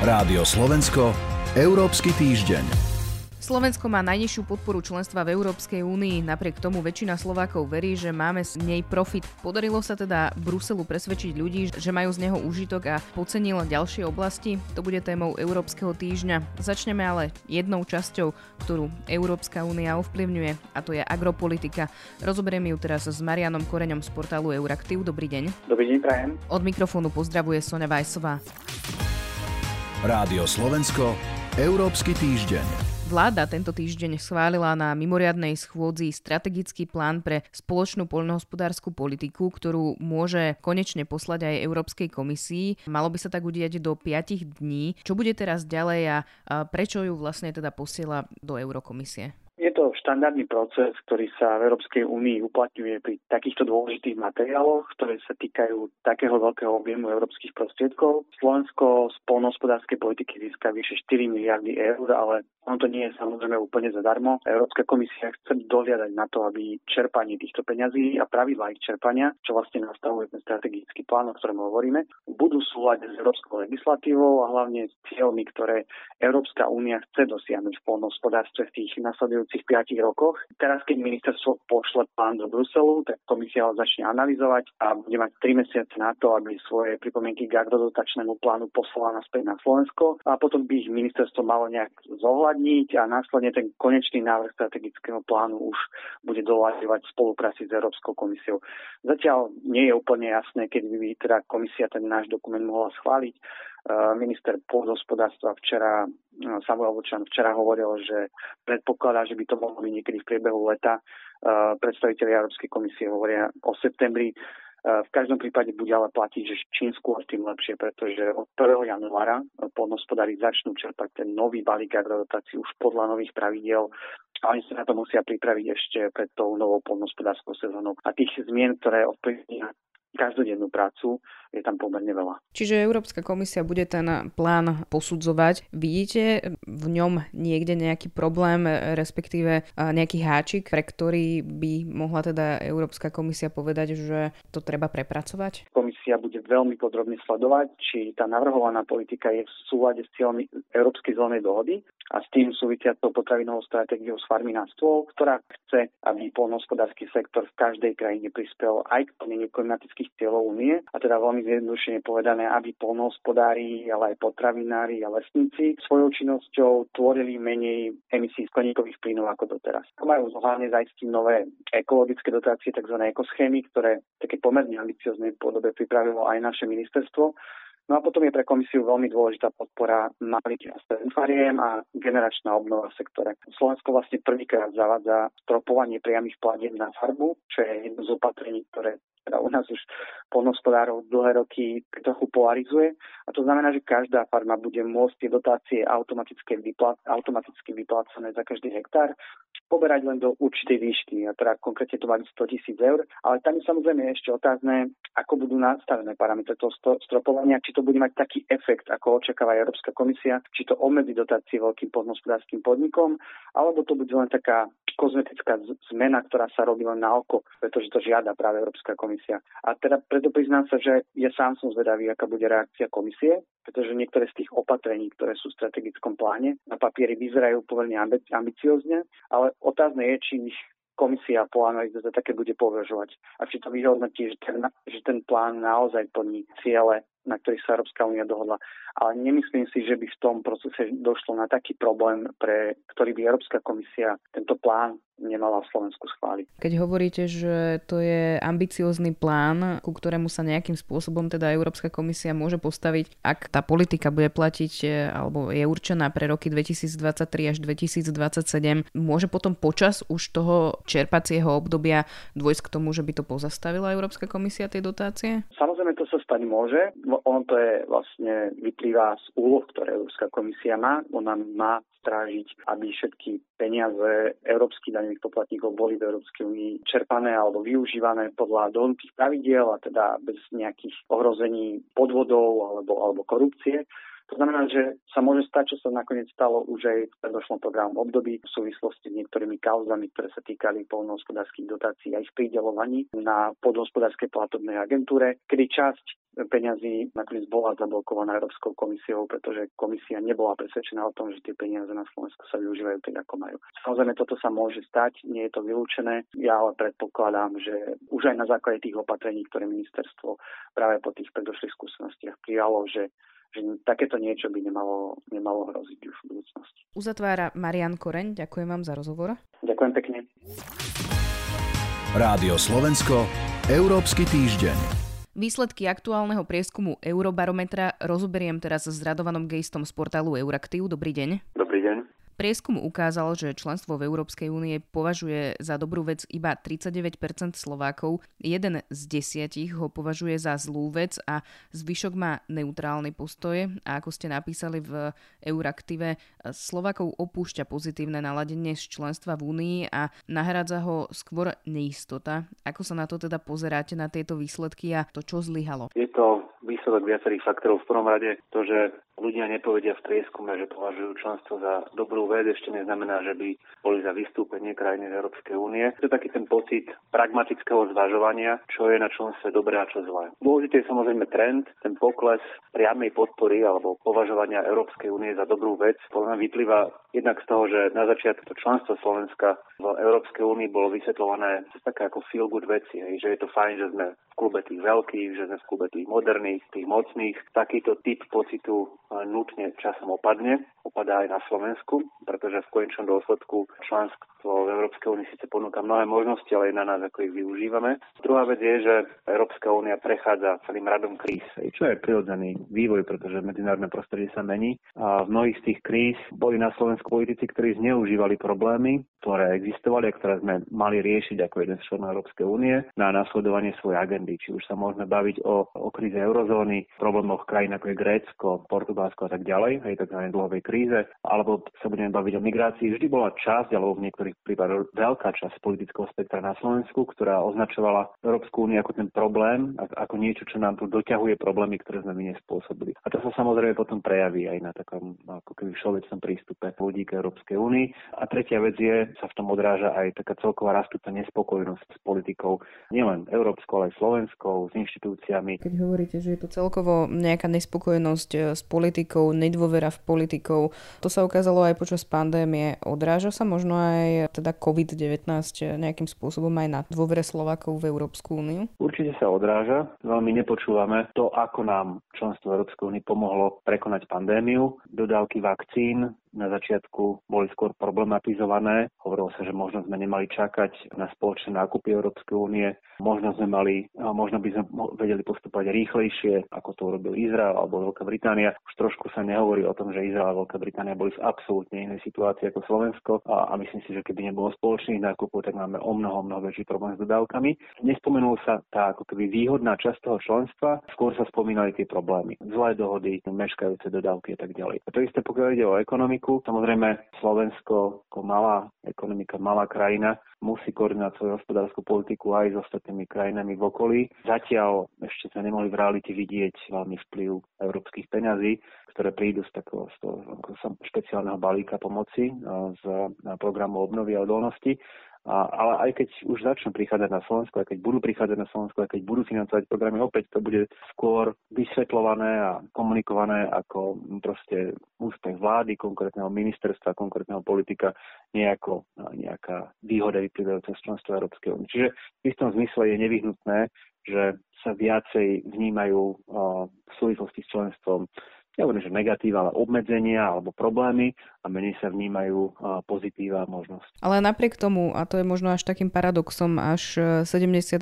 Rádio Slovensko, Európsky týždeň. Slovensko má najnižšiu podporu členstva v Európskej únii, napriek tomu väčšina Slovákov verí, že máme z nej profit. Podarilo sa teda Bruselu presvedčiť ľudí, že majú z neho úžitok a pocenil ďalšie oblasti? To bude témou Európskeho týždňa. Začneme ale jednou časťou, ktorú Európska únia ovplyvňuje, a to je agropolitika. Rozoberiem ju teraz s Marianom Koreňom z portálu Euraktiv. Dobrý deň. Dobrý deň, prajem. Od mikrofónu pozdravuje Sonja Vajsová. Rádio Slovensko, Európsky týždeň. Vláda tento týždeň schválila na mimoriadnej schôdzi strategický plán pre spoločnú poľnohospodárskú politiku, ktorú môže konečne poslať aj Európskej komisii. Malo by sa tak udiať do 5 dní. Čo bude teraz ďalej a prečo ju vlastne teda posiela do Eurokomisie? Je to štandardný proces, ktorý sa v Európskej únii uplatňuje pri takýchto dôležitých materiáloch, ktoré sa týkajú takého veľkého objemu európskych prostriedkov. Slovensko z polnohospodárskej politiky získa vyše 4 miliardy eur, ale ono to nie je samozrejme úplne zadarmo. Európska komisia chce dohliadať na to, aby čerpanie týchto peňazí a pravidlá ich čerpania, čo vlastne nastavuje ten strategický plán, o ktorom hovoríme, budú súľať s európskou legislatívou a hlavne s cieľmi, ktoré Európska únia chce dosiahnuť v polnohospodárstve v tých nasledujúcich nasledujúcich 5 rokoch. Teraz, keď ministerstvo pošle plán do Bruselu, tak komisia ho začne analyzovať a bude mať 3 mesiace na to, aby svoje pripomienky k agrodotačnému plánu poslala naspäť na Slovensko a potom by ich ministerstvo malo nejak zohľadniť a následne ten konečný návrh strategického plánu už bude doľaďovať v spolupráci s Európskou komisiou. Zatiaľ nie je úplne jasné, keď by teda komisia ten náš dokument mohla schváliť. Minister pôdohospodárstva včera Samuel Vočan včera hovoril, že predpokladá, že by to mohlo byť niekedy v priebehu leta. Predstaviteľi Európskej komisie hovoria o septembri. V každom prípade bude ale platiť, že čím skôr, tým lepšie, pretože od 1. januára polnospodári začnú čerpať ten nový balík agrodotácií už podľa nových pravidiel a oni sa na to musia pripraviť ešte pred tou novou polnospodárskou sezónou. A tých zmien, ktoré ovplyvnia každodennú prácu, je tam pomerne veľa. Čiže Európska komisia bude ten plán posudzovať. Vidíte v ňom niekde nejaký problém, respektíve nejaký háčik, pre ktorý by mohla teda Európska komisia povedať, že to treba prepracovať? Komisia bude veľmi podrobne sledovať, či tá navrhovaná politika je v súlade s cieľmi Európskej zelenej dohody a s tým súvisiacou potravinovou stratégiou z farmy na stôl, ktorá chce, aby polnohospodársky sektor v každej krajine prispel aj k plneniu klimatických cieľov únie a teda veľmi zjednodušene povedané, aby polnohospodári, ale aj potravinári a lesníci svojou činnosťou tvorili menej emisí skleníkových plynov ako doteraz. Majú hlavne zaistiť nové ekologické dotácie, tzv. ekoschémy, ktoré také pomerne ambicioznej podobe pripravilo aj naše ministerstvo No a potom je pre komisiu veľmi dôležitá podpora malých a stredných a generačná obnova v. Slovensko vlastne prvýkrát zavádza stropovanie priamých platieb na farbu, čo je jedno z opatrení, ktoré nás už polnospodárov dlhé roky trochu polarizuje. A to znamená, že každá farma bude môcť tie dotácie automaticky, vyplá- automaticky vyplácané za každý hektár poberať len do určitej výšky, a teda konkrétne to mali 100 tisíc eur, ale tam je samozrejme ešte otázne, ako budú nastavené parametre toho stropovania, či to bude mať taký efekt, ako očakáva Európska komisia, či to obmedzi dotácie veľkým podnospodárským podnikom, alebo to bude len taká kozmetická zmena, ktorá sa robí len na oko, pretože to žiada práve Európska komisia. A teda preto priznám sa, že ja sám som zvedavý, aká bude reakcia komisie, pretože niektoré z tých opatrení, ktoré sú v strategickom pláne, na papieri vyzerajú pomerne ambiciozne, ale otázne je, či ich komisia po analýze za také bude považovať. A či to vyhodnotí, že ten, že ten plán naozaj plní ciele na ktorých sa Európska únia dohodla. Ale nemyslím si, že by v tom procese došlo na taký problém, pre ktorý by Európska komisia tento plán nemala v Slovensku schváliť. Keď hovoríte, že to je ambiciózny plán, ku ktorému sa nejakým spôsobom teda Európska komisia môže postaviť, ak tá politika bude platiť e, alebo je určená pre roky 2023 až 2027, môže potom počas už toho čerpacieho obdobia dôjsť k tomu, že by to pozastavila Európska komisia tie dotácie? Samozrejme to sa stať môže ono to je vlastne vyplýva z úloh, ktoré Európska komisia má. Ona má strážiť, aby všetky peniaze európskych daňových poplatníkov boli v Európskej únii čerpané alebo využívané podľa dohodnutých pravidiel a teda bez nejakých ohrození podvodov alebo, alebo korupcie. To znamená, že sa môže stať, čo sa nakoniec stalo už aj v predošlom programu období v súvislosti s niektorými kauzami, ktoré sa týkali polnohospodárských dotácií a ich pridelovaní na podhospodárskej platobnej agentúre, kedy časť peňazí nakoniec bola zablokovaná Európskou komisiou, pretože komisia nebola presvedčená o tom, že tie peniaze na Slovensku sa využívajú tak, ako majú. Samozrejme, toto sa môže stať, nie je to vylúčené. Ja ale predpokladám, že už aj na základe tých opatrení, ktoré ministerstvo práve po tých predošlých skúsenostiach prijalo, že že takéto niečo by nemalo, nemalo hroziť už v budúcnosti. Uzatvára Marian Koreň, ďakujem vám za rozhovor. Ďakujem pekne. Rádio Slovensko, Európsky týždeň. Výsledky aktuálneho prieskumu Eurobarometra rozoberiem teraz s Radovanom Gejstom z portálu Euraktiv. Dobrý deň. Dobrý deň. Prieskum ukázal, že členstvo v Európskej únie považuje za dobrú vec iba 39% Slovákov, jeden z desiatich ho považuje za zlú vec a zvyšok má neutrálny postoj. A ako ste napísali v Euraktive, Slovákov opúšťa pozitívne naladenie z členstva v únii a nahradza ho skôr neistota. Ako sa na to teda pozeráte na tieto výsledky a to, čo zlyhalo? Je to výsledok viacerých faktorov. V prvom rade to, že ľudia nepovedia v prieskume, že považujú členstvo za dobrú vec, ešte neznamená, že by boli za vystúpenie krajiny z Európskej únie. To je taký ten pocit pragmatického zvažovania, čo je na členstve dobré a čo zlé. Dôležitý je samozrejme trend, ten pokles priamej podpory alebo považovania Európskej únie za dobrú vec. Podľa mňa vyplýva jednak z toho, že na začiatku to členstvo Slovenska v Európskej únii bolo vysvetľované také ako feel good veci, hej, že je to fajn, že sme v klube tých veľkých, že sme v klube tých moderných, tých mocných. Takýto typ pocitu nutne časom opadne, opadá aj na Slovensku, pretože v konečnom dôsledku členstvo v Európskej únii síce ponúka mnohé možnosti, ale je na nás, ako ich využívame. Druhá vec je, že Európska únia prechádza celým radom kríz, čo je prirodzený vývoj, pretože medzinárodné prostredie sa mení a v mnohých z tých kríz boli na Slovensku politici, ktorí zneužívali problémy, ktoré existovali a ktoré sme mali riešiť ako jeden z členov Európskej únie na následovanie svojej agendy. Či už sa môžeme baviť o, o kríze eurozóny, problémoch krajín ako je Grécko, Portugalsko a tak ďalej, aj tak dlhovej kríze, alebo sa budeme baviť o migrácii. Vždy bola časť, alebo v niektorých prípadoch veľká časť politického spektra na Slovensku, ktorá označovala Európsku úniu ako ten problém, ako niečo, čo nám tu doťahuje problémy, ktoré sme my nespôsobili. A to sa samozrejme potom prejaví aj na takom ako keby všeobecnom prístupe ľudí k Európskej únii. A tretia vec je, sa v tom odráža aj taká celková rastúca nespokojnosť s politikou, nielen európskou, ale aj slovenskou, s inštitúciami. Keď hovoríte, že je to celkovo nejaká nespokojnosť eh, s politikou, nedôvera v politikov, to sa ukázalo aj počas pandémie. Odráža sa možno aj teda COVID-19 nejakým spôsobom aj na dôvere Slovákov v Európsku úniu? Určite sa odráža. Veľmi nepočúvame to, ako nám členstvo Európskej únie pomohlo prekonať pandémiu. Dodávky vakcín na začiatku boli skôr problematizované. Hovorilo sa, že možno sme nemali čakať na spoločné nákupy Európskej únie, možno sme mali, možno by sme vedeli postupovať rýchlejšie, ako to urobil Izrael alebo Veľká Británia. Už trošku sa nehovorí o tom, že Izrael a Veľká Británia boli v absolútne inej situácii ako Slovensko a, a myslím si, že keby nebolo spoločných nákupov, tak máme o mnoho, mnoho väčší problém s dodávkami. Nespomenul sa tá ako keby výhodná časť toho členstva, skôr sa spomínali tie problémy. Zlé dohody, meškajúce dodávky a tak ďalej. A to isté pokiaľ ide o ekonomiku, ekonomiku. Samozrejme, Slovensko ako malá ekonomika, malá krajina musí koordinovať svoju hospodárskú politiku aj s ostatnými krajinami v okolí. Zatiaľ ešte sa nemohli v realite vidieť veľmi vplyv európskych peňazí, ktoré prídu z takého z toho, špeciálneho balíka pomoci z programu obnovy a odolnosti. A, ale aj keď už začnú prichádzať na Slovensko, aj keď budú prichádzať na Slovensko, aj keď budú financovať programy, opäť to bude skôr vysvetľované a komunikované ako proste úspech vlády, konkrétneho ministerstva, konkrétneho politika, nejako nejaká výhoda vyplývajúca z členstva Európskej únie. Čiže v istom zmysle je nevyhnutné, že sa viacej vnímajú v súvislosti s členstvom nehovorím, že negatíva, ale obmedzenia alebo problémy a menej sa vnímajú pozitíva a možnosť. Ale napriek tomu, a to je možno až takým paradoxom, až 72%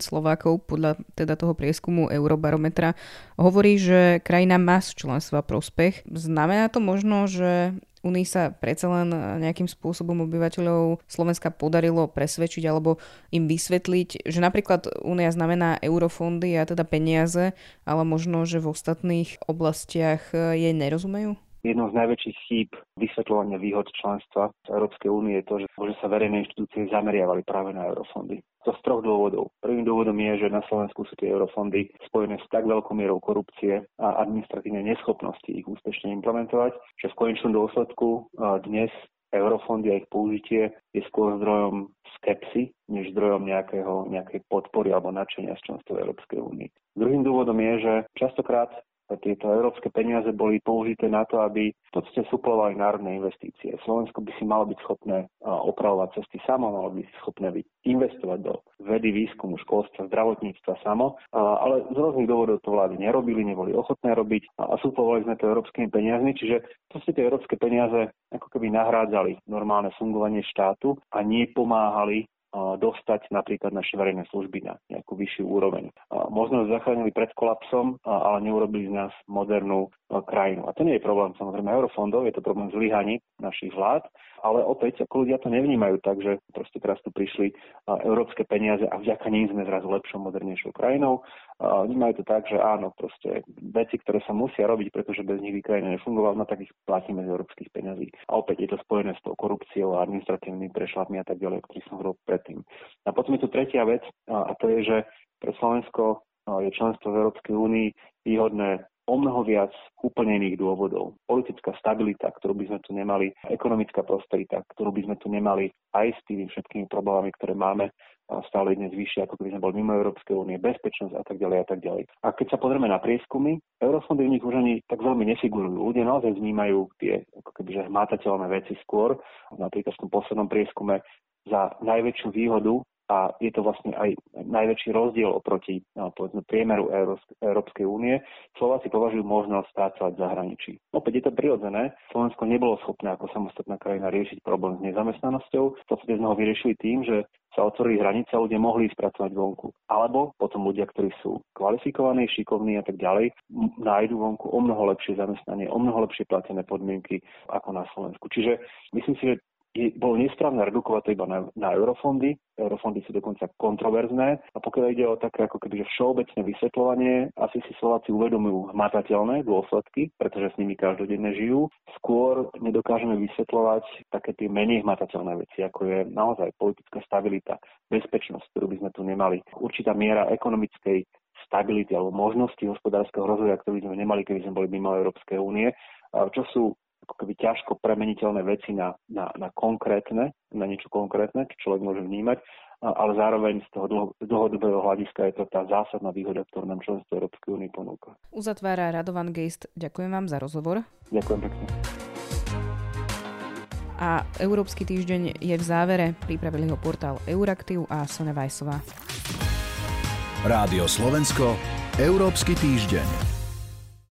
Slovákov podľa teda toho prieskumu Eurobarometra hovorí, že krajina má z členstva prospech. Znamená to možno, že Unii sa predsa len nejakým spôsobom obyvateľov Slovenska podarilo presvedčiť alebo im vysvetliť, že napríklad Únia znamená eurofondy a teda peniaze, ale možno, že v ostatných oblastiach jej nerozumejú? Jednou z najväčších chýb vysvetľovania výhod členstva Európskej únie je to, že, že sa verejné inštitúcie zameriavali práve na eurofondy. To z troch dôvodov. Prvým dôvodom je, že na Slovensku sú tie eurofondy spojené s tak veľkou mierou korupcie a administratívnej neschopnosti ich úspešne implementovať, že v konečnom dôsledku dnes eurofondy a ich použitie je skôr zdrojom skepsy, než zdrojom nejakého, nejakej podpory alebo nadšenia z členstva Európskej únie. Druhým dôvodom je, že častokrát tieto európske peniaze boli použité na to, aby v podstate suplovali národné investície. Slovensko by si malo byť schopné opravovať cesty samo, malo by si schopné byť investovať do vedy, výskumu, školstva, zdravotníctva samo, ale z rôznych dôvodov to vlády nerobili, neboli ochotné robiť a suplovali sme to európskymi peniazmi, čiže to tie európske peniaze ako keby nahrádzali normálne fungovanie štátu a nie pomáhali dostať napríklad naše verejné služby na nejakú vyššiu úroveň. Možno zachránili pred kolapsom, ale neurobili z nás modernú krajinu. A to nie je problém samozrejme eurofondov, je to problém zlyhaní našich vlád, ale opäť ako ľudia to nevnímajú tak, že proste teraz tu prišli európske peniaze a vďaka ním sme zrazu lepšou, modernejšou krajinou. Vnímajú to tak, že áno, proste veci, ktoré sa musia robiť, pretože bez nich by krajina nefungovala, no tak ich platíme z európskych peňazí. A opäť je to spojené s tou korupciou a administratívnymi prešlapmi a tak ďalej, o ktorých som hovoril predtým. A potom je tu tretia vec a to je, že pre Slovensko je členstvo v Európskej únii výhodné o mnoho viac úplne iných dôvodov. Politická stabilita, ktorú by sme tu nemali, ekonomická prosperita, ktorú by sme tu nemali aj s tými všetkými problémami, ktoré máme, stále dnes vyššie, ako keby sme boli mimo Európskej únie, bezpečnosť a tak ďalej a tak ďalej. A keď sa pozrieme na prieskumy, eurofondy v nich už ani tak veľmi nefigurujú. Ľudia naozaj vnímajú tie ako kebyže hmatateľné veci skôr. Napríklad v tom poslednom prieskume za najväčšiu výhodu a je to vlastne aj najväčší rozdiel oproti no, povedzme, priemeru Európskej únie. Slováci považujú možnosť pracovať v zahraničí. Opäť je to prirodzené. Slovensko nebolo schopné ako samostatná krajina riešiť problém s nezamestnanosťou. V podstate sme ho vyriešili tým, že sa otvorili hranice a ľudia mohli ísť pracovať vonku. Alebo potom ľudia, ktorí sú kvalifikovaní, šikovní a tak ďalej, nájdu vonku o mnoho lepšie zamestnanie, o mnoho lepšie platené podmienky ako na Slovensku. Čiže myslím si, že je, bolo nesprávne redukovať to iba na, na eurofondy. Eurofondy sú dokonca kontroverzné. A pokiaľ ide o také ako keby všeobecné vysvetľovanie, asi si Slováci uvedomujú hmatateľné dôsledky, pretože s nimi každodenne žijú. Skôr nedokážeme vysvetľovať také tie menej hmatateľné veci, ako je naozaj politická stabilita, bezpečnosť, ktorú by sme tu nemali, určitá miera ekonomickej stability alebo možnosti hospodárskeho rozvoja, ktorý by sme nemali, keby sme boli mimo Európskej únie, čo sú ako keby ťažko premeniteľné veci na, na, na konkrétne, na niečo konkrétne, čo človek môže vnímať, ale zároveň z toho dlho, dlhodobého hľadiska je to tá zásadná výhoda, ktorú nám členstvo Európskej únie ponúka. Uzatvára Radovan Geist. Ďakujem vám za rozhovor. Ďakujem pekne. A Európsky týždeň je v závere. Pripravili ho portál Euraktiv a Sone Vajsová. Rádio Slovensko, Európsky týždeň.